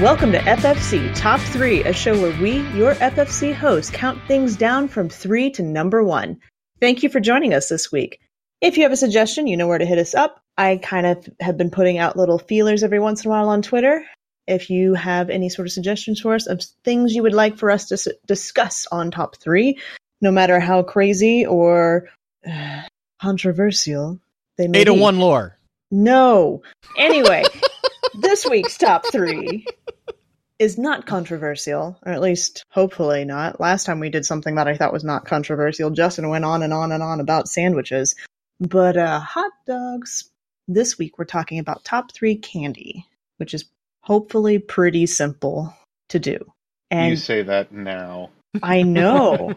Welcome to FFC Top 3, a show where we, your FFC hosts, count things down from 3 to number 1. Thank you for joining us this week. If you have a suggestion, you know where to hit us up. I kind of have been putting out little feelers every once in a while on Twitter. If you have any sort of suggestions for us of things you would like for us to s- discuss on Top 3, no matter how crazy or uh, controversial they may be. 801 lore. No. Anyway, this week's top three is not controversial, or at least hopefully not. Last time we did something that I thought was not controversial, Justin went on and on and on about sandwiches. But uh, hot dogs. This week we're talking about top three candy, which is hopefully pretty simple to do. And you say that now. I know.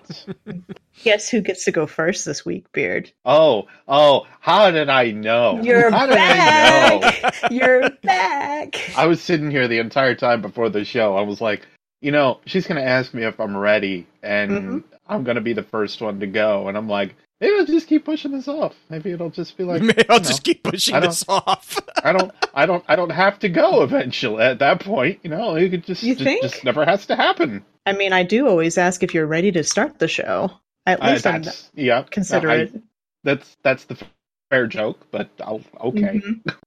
Guess who gets to go first this week, Beard? oh, oh, how did I know? You're how did I know? back. You're back. I was sitting here the entire time before the show. I was like, you know, she's going to ask me if I'm ready, and Mhm. I'm going to be the first one to go. And I'm like, maybe I'll just keep pushing this off. Maybe it'll just be like, Maybe I'll you know, just keep pushing I this off. I don't, I don't, I don't have to go eventually. At that point, you know, it could just, You just, think? just never has to happen. I mean, I do always ask if you're ready to start the show. At Uh, least I'm that's yeah, considerate. I- that's that's the fair joke, but I'll, okay. Mhm.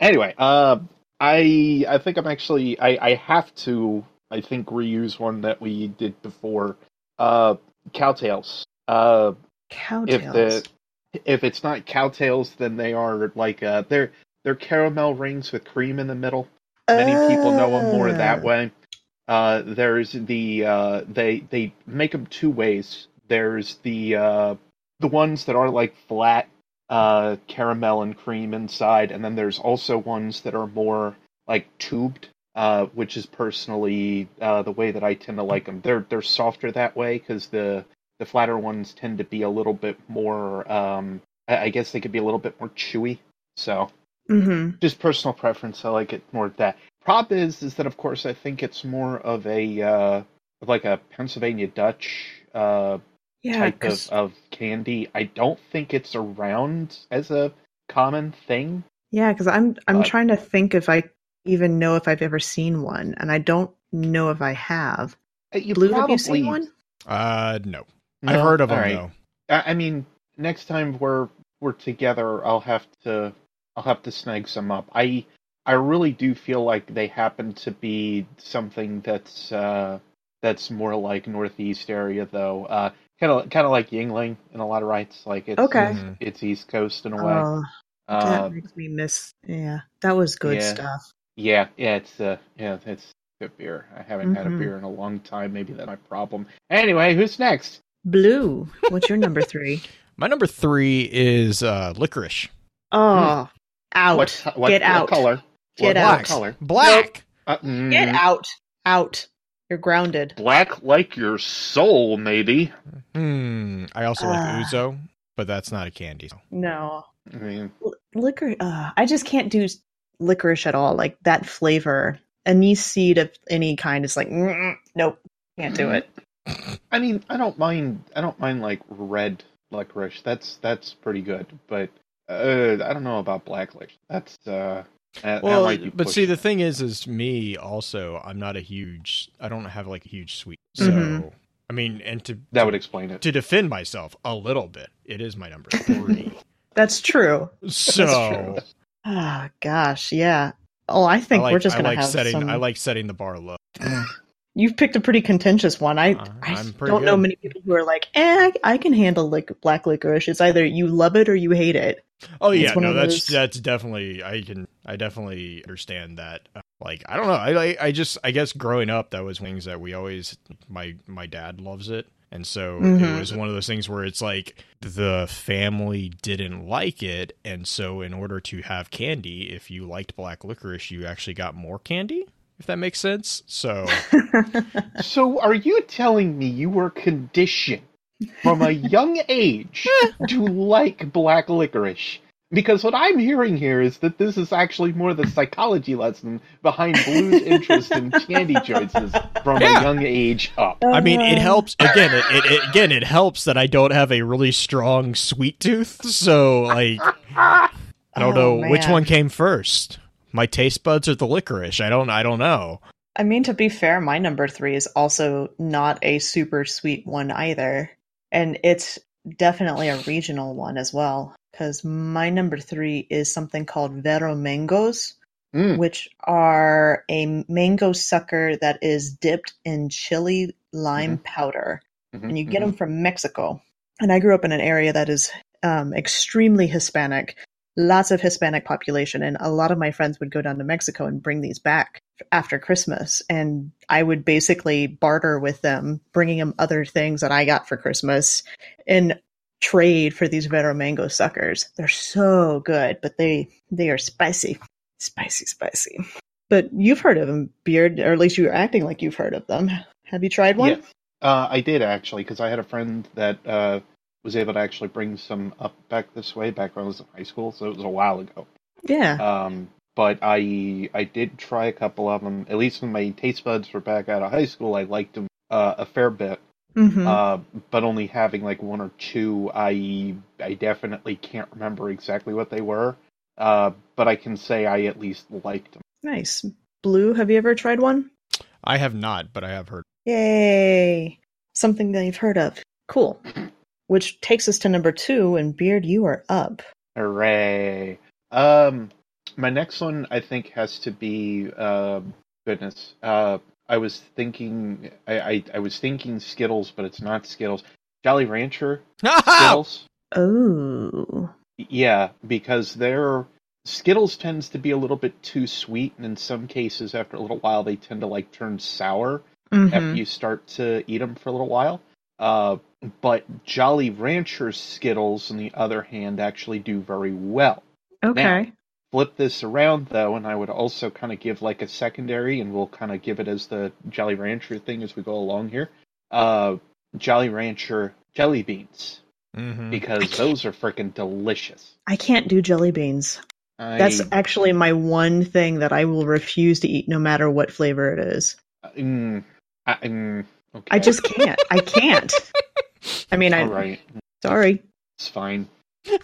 Anyway, uh, I I think I'm actually I I have to I think reuse one that we did before. Uh, Cow Tales. Uh, Cow Tales. if the if it's not Cow Tales, then they are like uh they're they're caramel rings with cream in the middle. Many people know them more that Ah. way. Uh, there's the uh, they they make them two ways. There's the uh, the ones that are like flat uh, caramel and cream inside, and then there's also ones that are more like tubed, uh, which is personally uh, the way that I tend to like them. They're they're softer that way because the the flatter ones tend to be a little bit more. Um, I, I guess they could be a little bit more chewy. So Mhm. just personal preference. I like it more that. Problem is, is that of course I think it's more of a uh, like a Pennsylvania Dutch uh, Yeah, type of, 'cause- of candy. I don't think it's around as a common thing. yeah, because I'm I'm uh, trying to think if I even know if I've ever seen one, and I don't know if I have. Uh, You Blue, probably, have you seen one? Uh, no. No? I've heard of them, All right. though. I I mean, next time we're we're together, I'll have to I'll have to snag some up. I I really do feel like they happen to be something that's uh, that's more like northeast area though. Uh, kind of kind of like Yuengling in a lot of rights. Like it's Okay. Mhm. it's East Coast in a way. Oh, that Uh, makes me miss. Yeah, that was good yeah. stuff. yeah, yeah, it's uh, yeah, it's good beer. I haven't had a Mhm. beer in a long time. Maybe that's my problem. Anyway, who's next? Blue, what's your number three? My number three is uh, licorice. Oh, out! What, what, Get what out! color? Get out! What color? Black. Uh, Get mm, out! Out! You're grounded. Black like your soul, maybe. Hmm. I also Ah. like Ouzo, but that's not a candy. No, I mean, L- licor. Uh, I just can't do licorice at all. Like that flavor, anise seed of any kind is like, mm, nope, can't do it. I mean, I don't mind. I don't mind like red licorice. That's that's pretty good. But uh, I don't know about black licorice. That's uh, that, that Well, might but see, pushing the thing is, is me also. I'm not a huge. I don't have like a huge sweet. So Mhm. I mean, and to that would explain it. to defend myself a little bit, it is my number three. That's true. so Ah, gosh, yeah. Oh, I think I like, we're just gonna like have setting. some. I like setting the bar low. You've picked a pretty contentious one. I, Uh, I don't know many people who are like, eh, I, I can handle like black licorice. It's either you love it or you hate it. Oh yeah, no, that's those- that's definitely I can I definitely understand that. Uh, Like I don't know, I I- I just I guess growing up that was things that we always my my dad loves it, and so Mhm. it was one of those things where it's like the family didn't like it, and so in order to have candy, if you liked black licorice, you actually got more candy. If that makes sense. So So, are you telling me you were conditioned from a young age to like black licorice? Because what I'm hearing here is that this is actually more the psychology lesson behind Blue's interest in candy choices from Yeah. a young age up. I mean, it Uh, helps again. It, it, it again it helps that I don't have a really strong sweet tooth. So like, I don't Oh, know which one came first. My taste buds or the licorice? I don't. I don't know. I mean, to be fair, my number three is also not a super sweet one either. And it's definitely a regional one as well. Because my number three is something called Vero Mangoes, Mm. which are a mango sucker that is dipped in chili lime powder. Mhm, And you get mhm. them from Mexico. And I grew up in an area that is um, extremely Hispanic, lots of Hispanic population. And a lot of my friends would go down to Mexico and bring these back after Christmas. And I would basically barter with them, bringing them other things that I got for Christmas in trade for these Vero mango suckers. They're so good, but they they are spicy, spicy, spicy. But you've heard of them, Beard, or at least you're acting like you've heard of them. Have you tried one? Yeah. Uh, I did actually, because I had a friend that uh, was able to actually bring some up back this way back when I was in high school, so it was a while ago. Yeah. Um, but I I did try a couple of them. At least when my taste buds were back out of high school, I liked them uh, a fair bit. hmm Uh, but only having like one or two, I I definitely can't remember exactly what they were. Uh, but I can say I at least liked them. Nice. Blue, have you ever tried one? I have not, but I have heard. Yay. Something that you've heard of. Cool. Which takes us to number two, and Beard, you are up. Hooray! Um, my next one I think has to be uh, goodness. Uh, I was thinking I, I I was thinking Skittles, but it's not Skittles. Jolly Rancher Skittles. Oh. Yeah, because they're Skittles tends to be a little bit too sweet, and in some cases, after a little while, they tend to like turn sour after hmm you start to eat them for a little while. Uh, but Jolly Rancher Skittles, on the other hand, actually do very well. Okay. Flip this around though, and I would also kind of give like a secondary, and we'll kind of give it as the Jolly Rancher thing as we go along here. Uh, Jolly Rancher jelly beans Mhm. because those are freaking delicious. I can't do jelly beans. I, That's actually my one thing that I will refuse to eat no matter what flavor it is. Mm, I, mm, okay. I just can't. I can't. I mean, I all right. sorry. It's fine.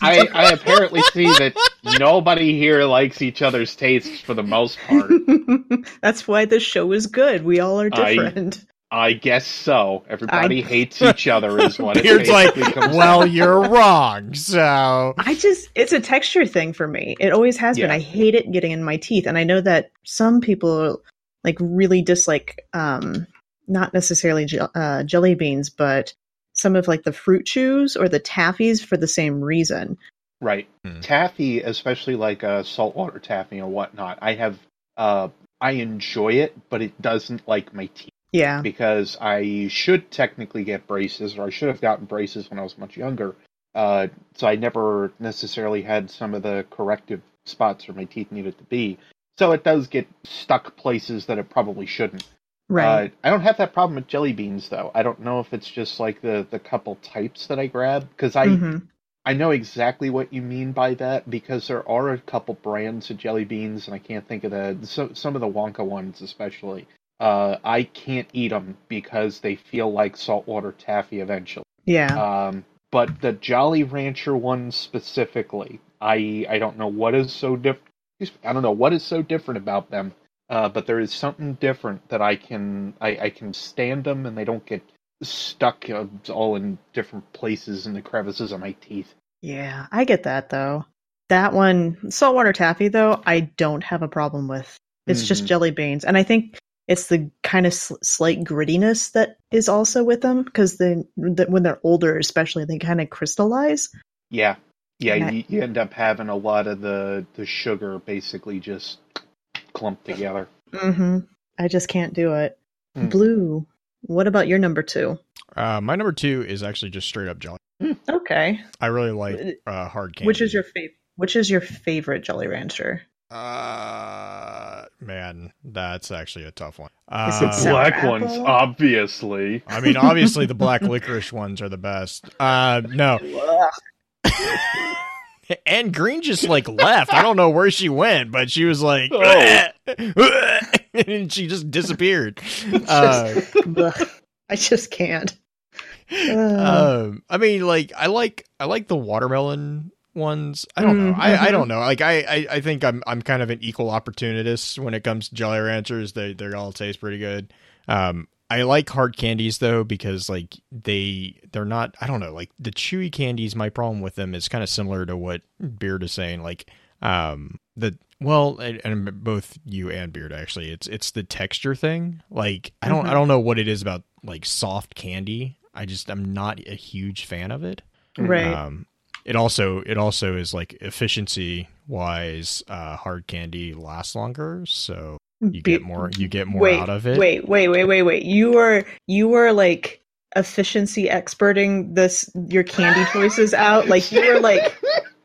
I, I apparently see that nobody here likes each other's tastes for the most part. That's why this show is good. We all are different. I guess so. Everybody I- hates each other, is what it's like, well, down you're wrong. So I just it's a texture thing for me. It always has been. I hate it getting in my teeth, and I know that some people like really dislike um not necessarily je- uh, jelly beans, but some of like the fruit chews or the taffies for the same reason. Right. Hmm. Taffy, especially like uh, saltwater taffy and whatnot, I have. Uh, I enjoy it, but it doesn't like my teeth Yeah. because I should technically get braces, or I should have gotten braces when I was much younger. Uh, so I never necessarily had some of the corrective spots where my teeth needed to be. So it does get stuck places that it probably shouldn't. Right. Uh, I don't have that problem with jelly beans though. I don't know if it's just like the the couple types that I grab because I Mhm. I know exactly what you mean by that because there are a couple brands of jelly beans, and I can't think of the so, some of the Wonka ones, especially. Uh, I can't eat them because they feel like saltwater taffy eventually. Yeah. Um, but the Jolly Rancher ones specifically, I I don't know what is so different. I don't know what is so different about them. Uh, but there is something different that I can I, I can stand them and they don't get stuck uh, all in different places in the crevices of my teeth. yeah. I get that though. That one, saltwater taffy though, I don't have a problem with. It's just Mhm. jelly beans, and I think it's the kind of sl- slight grittiness that is also with them because the, the when they're older, especially, they kind of crystallize. Yeah, yeah, And I- you, you end up having a lot of the the sugar basically just clumped together. Mm-hmm. I just can't do it. Mm. Blue. What about your number two? uh, my number two is actually just straight up jelly. Okay. I really like uh, hard candy. Which is your favorite? Which is your favorite Jelly Rancher? Uh, man, that's actually a tough one. Is it Uh, sour black apple? ones, obviously. I mean, obviously the black licorice ones are the best. Uh, no, and Green just like left. I don't know where she went, but she was like, Oh. and she just disappeared. Uh, I just can't. Uh, um, I mean, like I like I like the watermelon ones. I don't know. I, I Mhm. don't know. Like I, I, I think I'm I'm kind of an equal opportunist when it comes to Jolly Ranchers. They they all taste pretty good. Um, I like hard candies though because like they they're not. I don't know. Like the chewy candies. My problem with them is kind of similar to what Beard is saying. Like um the well and, and both you and Beard actually. It's it's the texture thing. Like I don't I Mhm. don't know what it is about like soft candy. I just I'm not a huge fan of it. Right. Um, it also it also is like efficiency wise, uh, hard candy lasts longer, so you Be- get more you get more wait, out of it. Wait, wait, wait, wait, wait. You are you were like efficiency experting this your candy choices out. Like you were like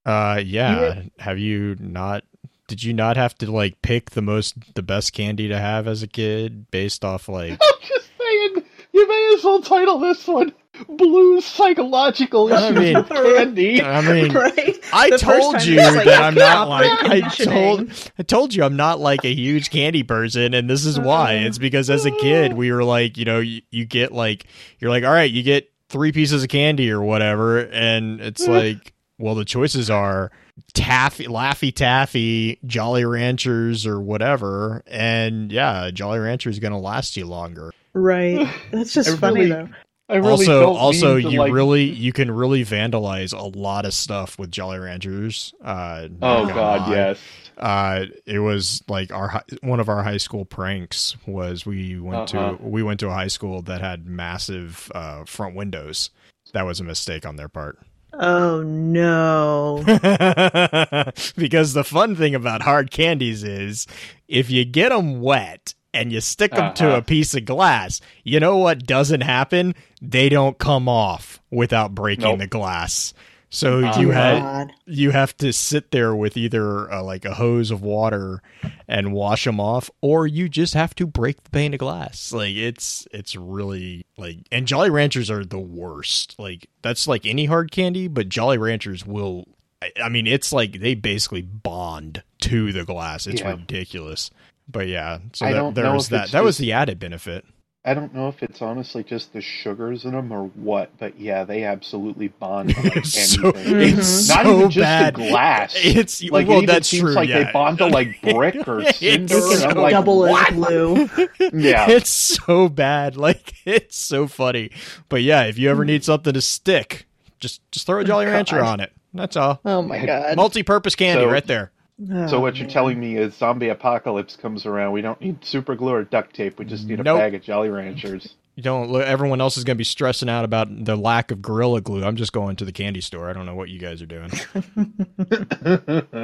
Uh, yeah. Have you not? Did you not have to like pick the most the best candy to have as a kid based off like? I'm just saying, you may as well title this one "Blues Psychological I Issues mean- with Candy." I mean, right. I The told you like that I'm not like I told I told you I'm not like a huge candy person and this is why. Uh. It's because as a kid we were like, you know, you, you get like you're like, all right, you get three pieces of candy or whatever and it's like well the choices are taffy laffy taffy jolly ranchers or whatever and yeah jolly rancher is going to last you longer Right. That's just funny really- though. I really also don't also mean to, you like- really you can really vandalize a lot of stuff with jolly ranchers uh Oh God, lie. yes. uh it was like our one of our high school pranks was we went Uh-huh. to we went to a high school that had massive uh front windows that was a mistake on their part Oh no. because the fun thing about hard candies is if you get them wet and you stick them to Uh-huh. a piece of glass, you know what doesn't happen? They don't come off without breaking Nope. the glass. So Oh, you God. had you have to sit there with either uh, like a hose of water and wash them off or you just have to break the pane of glass like it's it's really like and jolly ranchers are the worst like that's like any hard candy but jolly ranchers will I, I mean it's like they basically bond to the glass it's Yeah. ridiculous but yeah so I there, don't there know was if that it's that was the added benefit I don't know if it's honestly just the sugars in them or what, but yeah, they absolutely bond to like it's so anything. it's mm-hmm. Not so even just bad the glass. it's like well it even that's seems true like yeah. they bond to like brick or It's cinder. You and I'm like, double what? as glue. Yeah. it's so bad. Like it's so funny. But yeah, if you ever mm. need something to stick, just just throw a Jolly oh, Rancher on it. That's all. Oh my god. Multi-purpose candy So- right there. So Oh, what you're telling me is zombie apocalypse comes around. We don't need super glue or duct tape. We just need a Nope. bag of Jolly Ranchers. You don't. look Everyone else is going to be stressing out about the lack of Gorilla Glue. I'm just going to the candy store. I don't know what you guys are doing.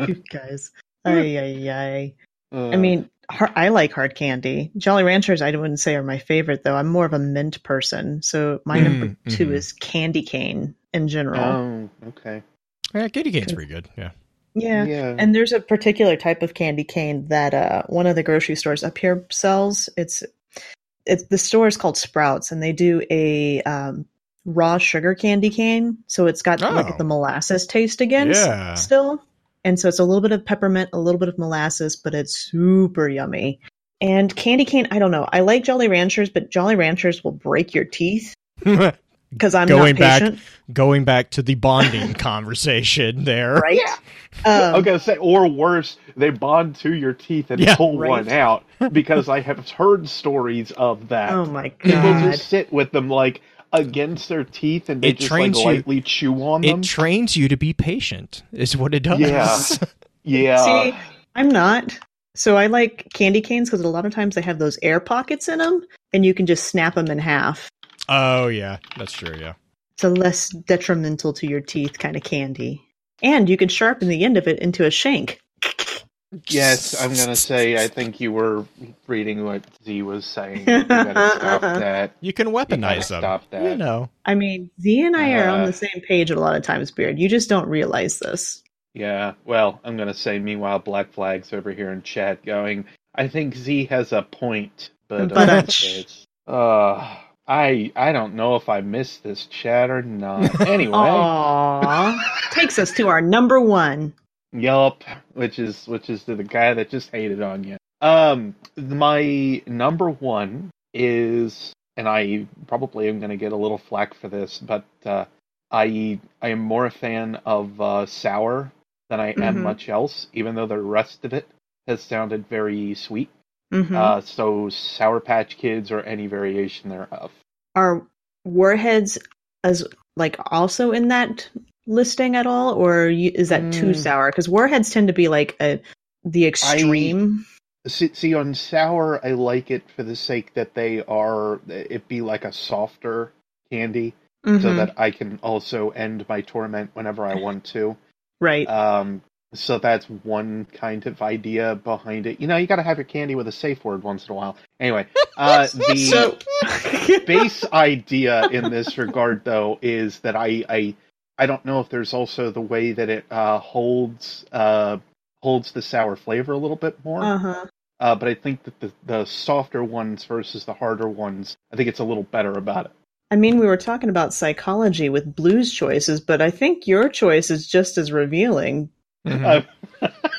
You guys. Ay, ay, ay. Uh, I mean, I like hard candy. Jolly Ranchers, I wouldn't say are my favorite though. I'm more of a mint person. So my Mm, number 2 mhm. is candy cane in general. oh, okay. Yeah, candy cane's pretty good. Yeah. Yeah. yeah. And there's a particular type of candy cane that uh, one of the grocery stores up here sells. It's it's the store is called Sprouts, and they do a um, raw sugar candy cane. So it's got Oh. like the molasses taste again, Yeah. still. And so it's a little bit of peppermint, a little bit of molasses, but it's super yummy. And candy cane, I don't know. I like Jolly Ranchers, but Jolly Ranchers will break your teeth because I'm Going not back- Going back to the bonding conversation there. Right? I Um, was gonna say, or worse, they bond to your teeth and Yeah. pull Right. one out because I have heard stories of that. oh my god! People just sit with them like against their teeth and they It just like trains you- lightly chew on them. It trains you to be patient. Is what it does. Yeah. yeah. See, I'm not. So I like candy canes because a lot of times they have those air pockets in them, and you can just snap them in half. oh yeah, that's true. Yeah. It's a less detrimental to your teeth kind of candy, and you can sharpen the end of it into a shank. Yes, I'm gonna say I think you were reading what Z was saying. You gotta stop that. You can You weaponize them. stop that. You know. I mean, Z and I are on Uh. the same page a lot of times, Beard. You just don't realize this. Yeah, well, I'm gonna say meanwhile Black Flag's over here in chat going, I think Z has a point, but But, uh, it's, uh I I don't know if I missed this chat or not. Anyway, Aww, takes us to our number one. Yup, which is which is to the guy that just hated on you. Um, my number one is, and I probably am going to get a little flack for this, but uh, I I am more a fan of uh, sour than I am Mhm. much else, even though the rest of it has sounded very sweet. Mhm. Uh, so Sour Patch Kids or any variation thereof. Are warheads as like also in that listing at all, or is that too Mm. sour? Because warheads tend to be like a the extreme. See, see, on sour, I like it for the sake that they are it be like a softer candy, so Mhm. that I can also end my torment whenever I want to. right. Um, so that's one kind of idea behind it. You know, you got to have your candy with a safe word once in a while. Anyway, uh, the so base idea in this regard, though, is that I I I don't know if there's also the way that it uh, holds uh, holds the sour flavor a little bit more. uh huh. Uh, but I think that the the softer ones versus the harder ones, I think it's a little better about it. I mean, we were talking about psychology with blues choices, but I think your choice is just as revealing. Mhm. Uh,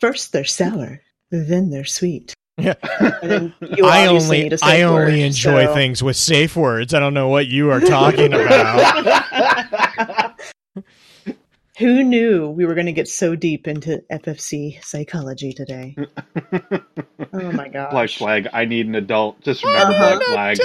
First they're sour, then they're sweet. Yeah. And then you I only need a safe I only enjoy so- things with safe words. I don't know what you are talking about. Who knew we were going to get so deep into FFC psychology today? Oh my god! Black Flag. I need an adult. Just remember Uh-huh. Black Flag.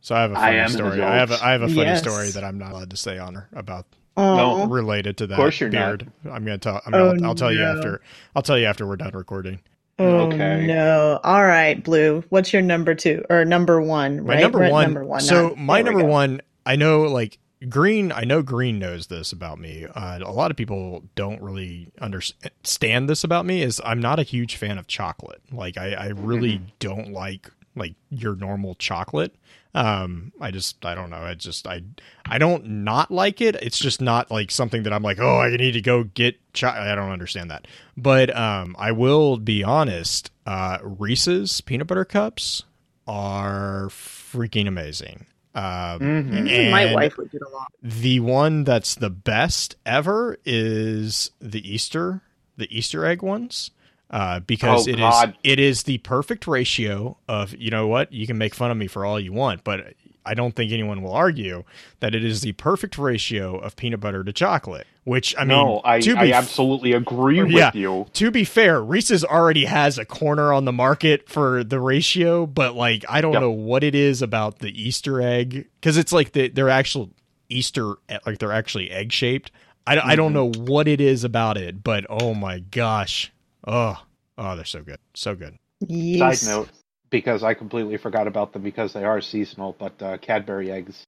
So I have a funny am story. I have a. I have a funny Yes. story that I'm not allowed to say on her about Aw. related to that course you're beard. I'm gonna tell. I'm Oh, gonna, I'll tell you after. I'll tell you after we're done recording. Oh Okay. no! All right, Blue. What's your number two or number one? My right? number We're one. Number one. so not- my number go. one. I know like Green. I know Green knows this about me. Uh, a lot of people don't really understand this about me. Is I'm not a huge fan of chocolate. Like I, I really Mm-hmm. don't like like your normal chocolate. Um, I just I don't know. I just I I don't not like it. It's just not like something that I'm like, oh, I need to go get. Cho-. I don't understand that. But um, I will be honest. Uh, Reese's peanut butter cups are freaking amazing. Um, Mhm. Mm, my wife would get along. The one that's the best ever is the Easter, the Easter egg ones. Uh, because Oh, it is God. it is the perfect ratio of you know what you can make fun of me for all you want, but I don't think anyone will argue that it is the perfect ratio of peanut butter to chocolate. Which I mean, no, I, to I be absolutely agree with Yeah. you. to be fair, Reese's already has a corner on the market for the ratio, but like I don't Yep. know what it is about the Easter egg because it's like the, they're actual Easter like they're actually egg shaped. I, don't- I don't know what it is about it, but oh my gosh, oh oh they're so good, so good. Yes. Side note, because I completely forgot about them because they are seasonal, but uh, Cadbury eggs.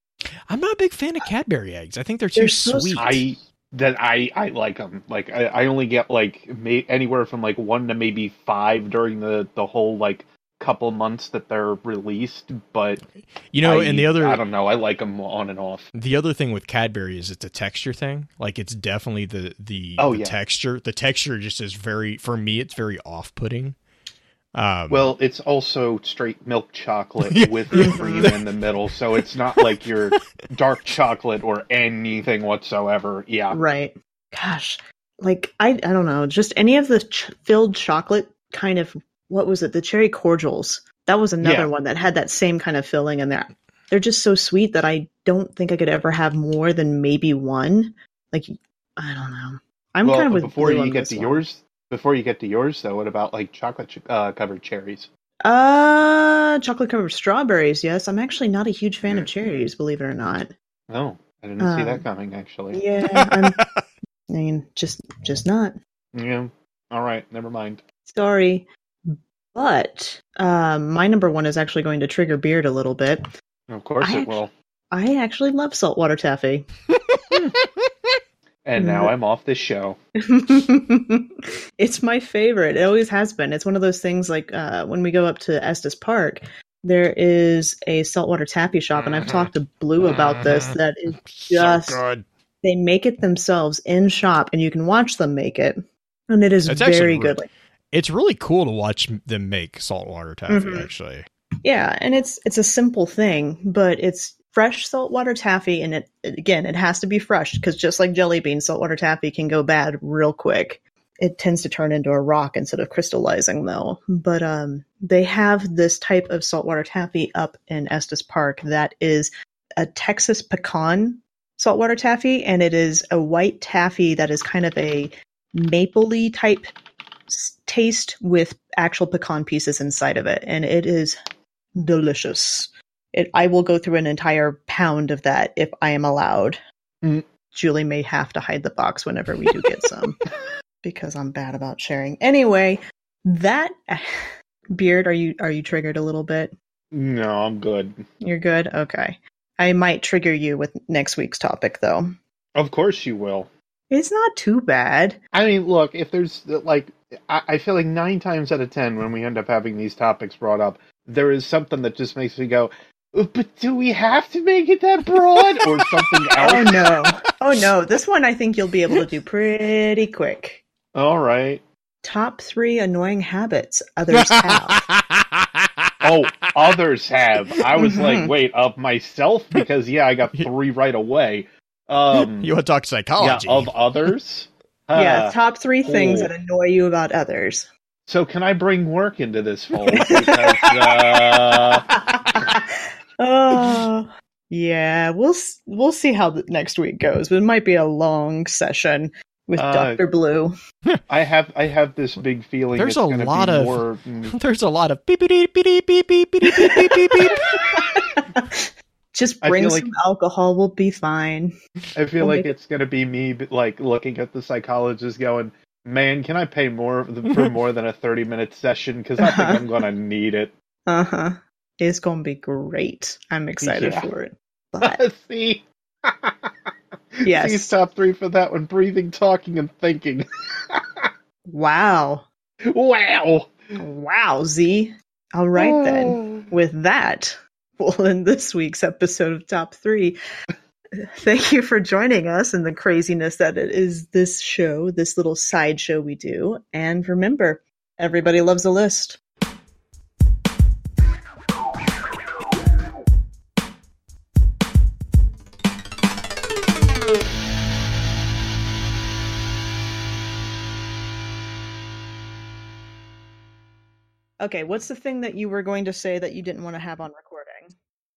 I'm not a big fan of Cadbury eggs. I think they're too They're so sweet. I that I I like them. Like I, I only get like may, anywhere from like one to maybe five during the the whole like couple months that they're released. But you know, I, and the other I don't know. I like them on and off. The other thing with Cadbury is it's a texture thing. Like it's definitely the the, Oh, the yeah. texture. The texture just is very for me. It's very off putting. Um, Well, it's also straight milk chocolate Yeah. with the cream in the middle, so it's not like your dark chocolate or anything whatsoever. Yeah. Right. Gosh, like I I don't know, just any of the ch- filled chocolate kind of what was it? The cherry cordials. That was another Yeah. one that had that same kind of filling in there. They're just so sweet that I don't think I could ever have more than maybe one. Like I don't know. I'm well, kind of with before you get to one. yours, before you get to yours, though, what about like chocolate ch- uh, covered cherries? Uh, chocolate covered strawberries. Yes, I'm actually not a huge fan of cherries, believe it or not. No, I didn't see Um, that coming. Actually. Yeah, I'm. I mean, just just not. Yeah. All right. Never mind. Sorry. But um, my number one is actually going to trigger beard a little bit. Of course I it will. I actually love saltwater taffy. And now Mm. I'm off this show. it's my favorite. It always has been. It's one of those things like uh, when we go up to Estes Park, there is a saltwater taffy shop, and I've Mhm. talked to Blue about this. Mhm. That is so just good. they make it themselves in shop, and you can watch them make it, and it is It's actually very good. Like, It's really cool to watch them make saltwater taffy. Mhm. Actually, Yeah, and it's it's a simple thing, but it's fresh saltwater taffy, and it again it has to be fresh because just like jelly beans, saltwater taffy can go bad real quick. It tends to turn into a rock instead of crystallizing, though. But um, they have this type of saltwater taffy up in Estes Park that is a Texas pecan saltwater taffy, and it is a white taffy that is kind of a mapley type taste with actual pecan pieces inside of it, and it is delicious. It, I will go through an entire pound of that if I am allowed. Mm. Julie may have to hide the box whenever we do get some because I'm bad about sharing. Anyway, that beard, are you are you triggered a little bit? No, I'm good. You're good. Okay, I might trigger you with next week's topic though. Of course you will. It's not too bad. I mean, look, if there's like, I, I feel like nine times out of ten when we end up having these topics brought up, there is something that just makes me go, "Uh, but do we have to make it that broad or something else? Oh no. Oh no. This one I think you'll be able to do pretty quick. All right. Top three annoying habits others have. Oh, others have. I was Mhm. like, wait, of myself because yeah, I got three right away. Um, you want to talk yeah, psychology? of others. yeah, Uh, top three things oh. that annoy you about others. so can I bring work into this fold? Because uh, oh, yeah. We'll we'll see how the next week goes. It might be a long session with Uh, Doctor Blue. I have I have this big feeling There's it's a lot be of- more. mm, There's a lot of beep beep beep beep beep beep beep beep beep beep beep. Just bring some alcohol. We'll be fine. I feel We'll like make- it's gonna be me, like looking at the psychologist, going, "Man, can I pay more for more than a thirty minute session? Because I think I'm gonna need it." Uh huh. It's gonna be great. I'm excited Yeah. for it. But See, Yes. C's top three for that one: breathing, talking, and thinking. wow, wow. wow, Z. All right then. With that, we'll end this week's episode of Top Three. Thank you for joining us in the craziness that it is this show, this little side show we do. And remember, everybody loves a list. Okay, what's the thing that you were going to say that you didn't want to have on recording?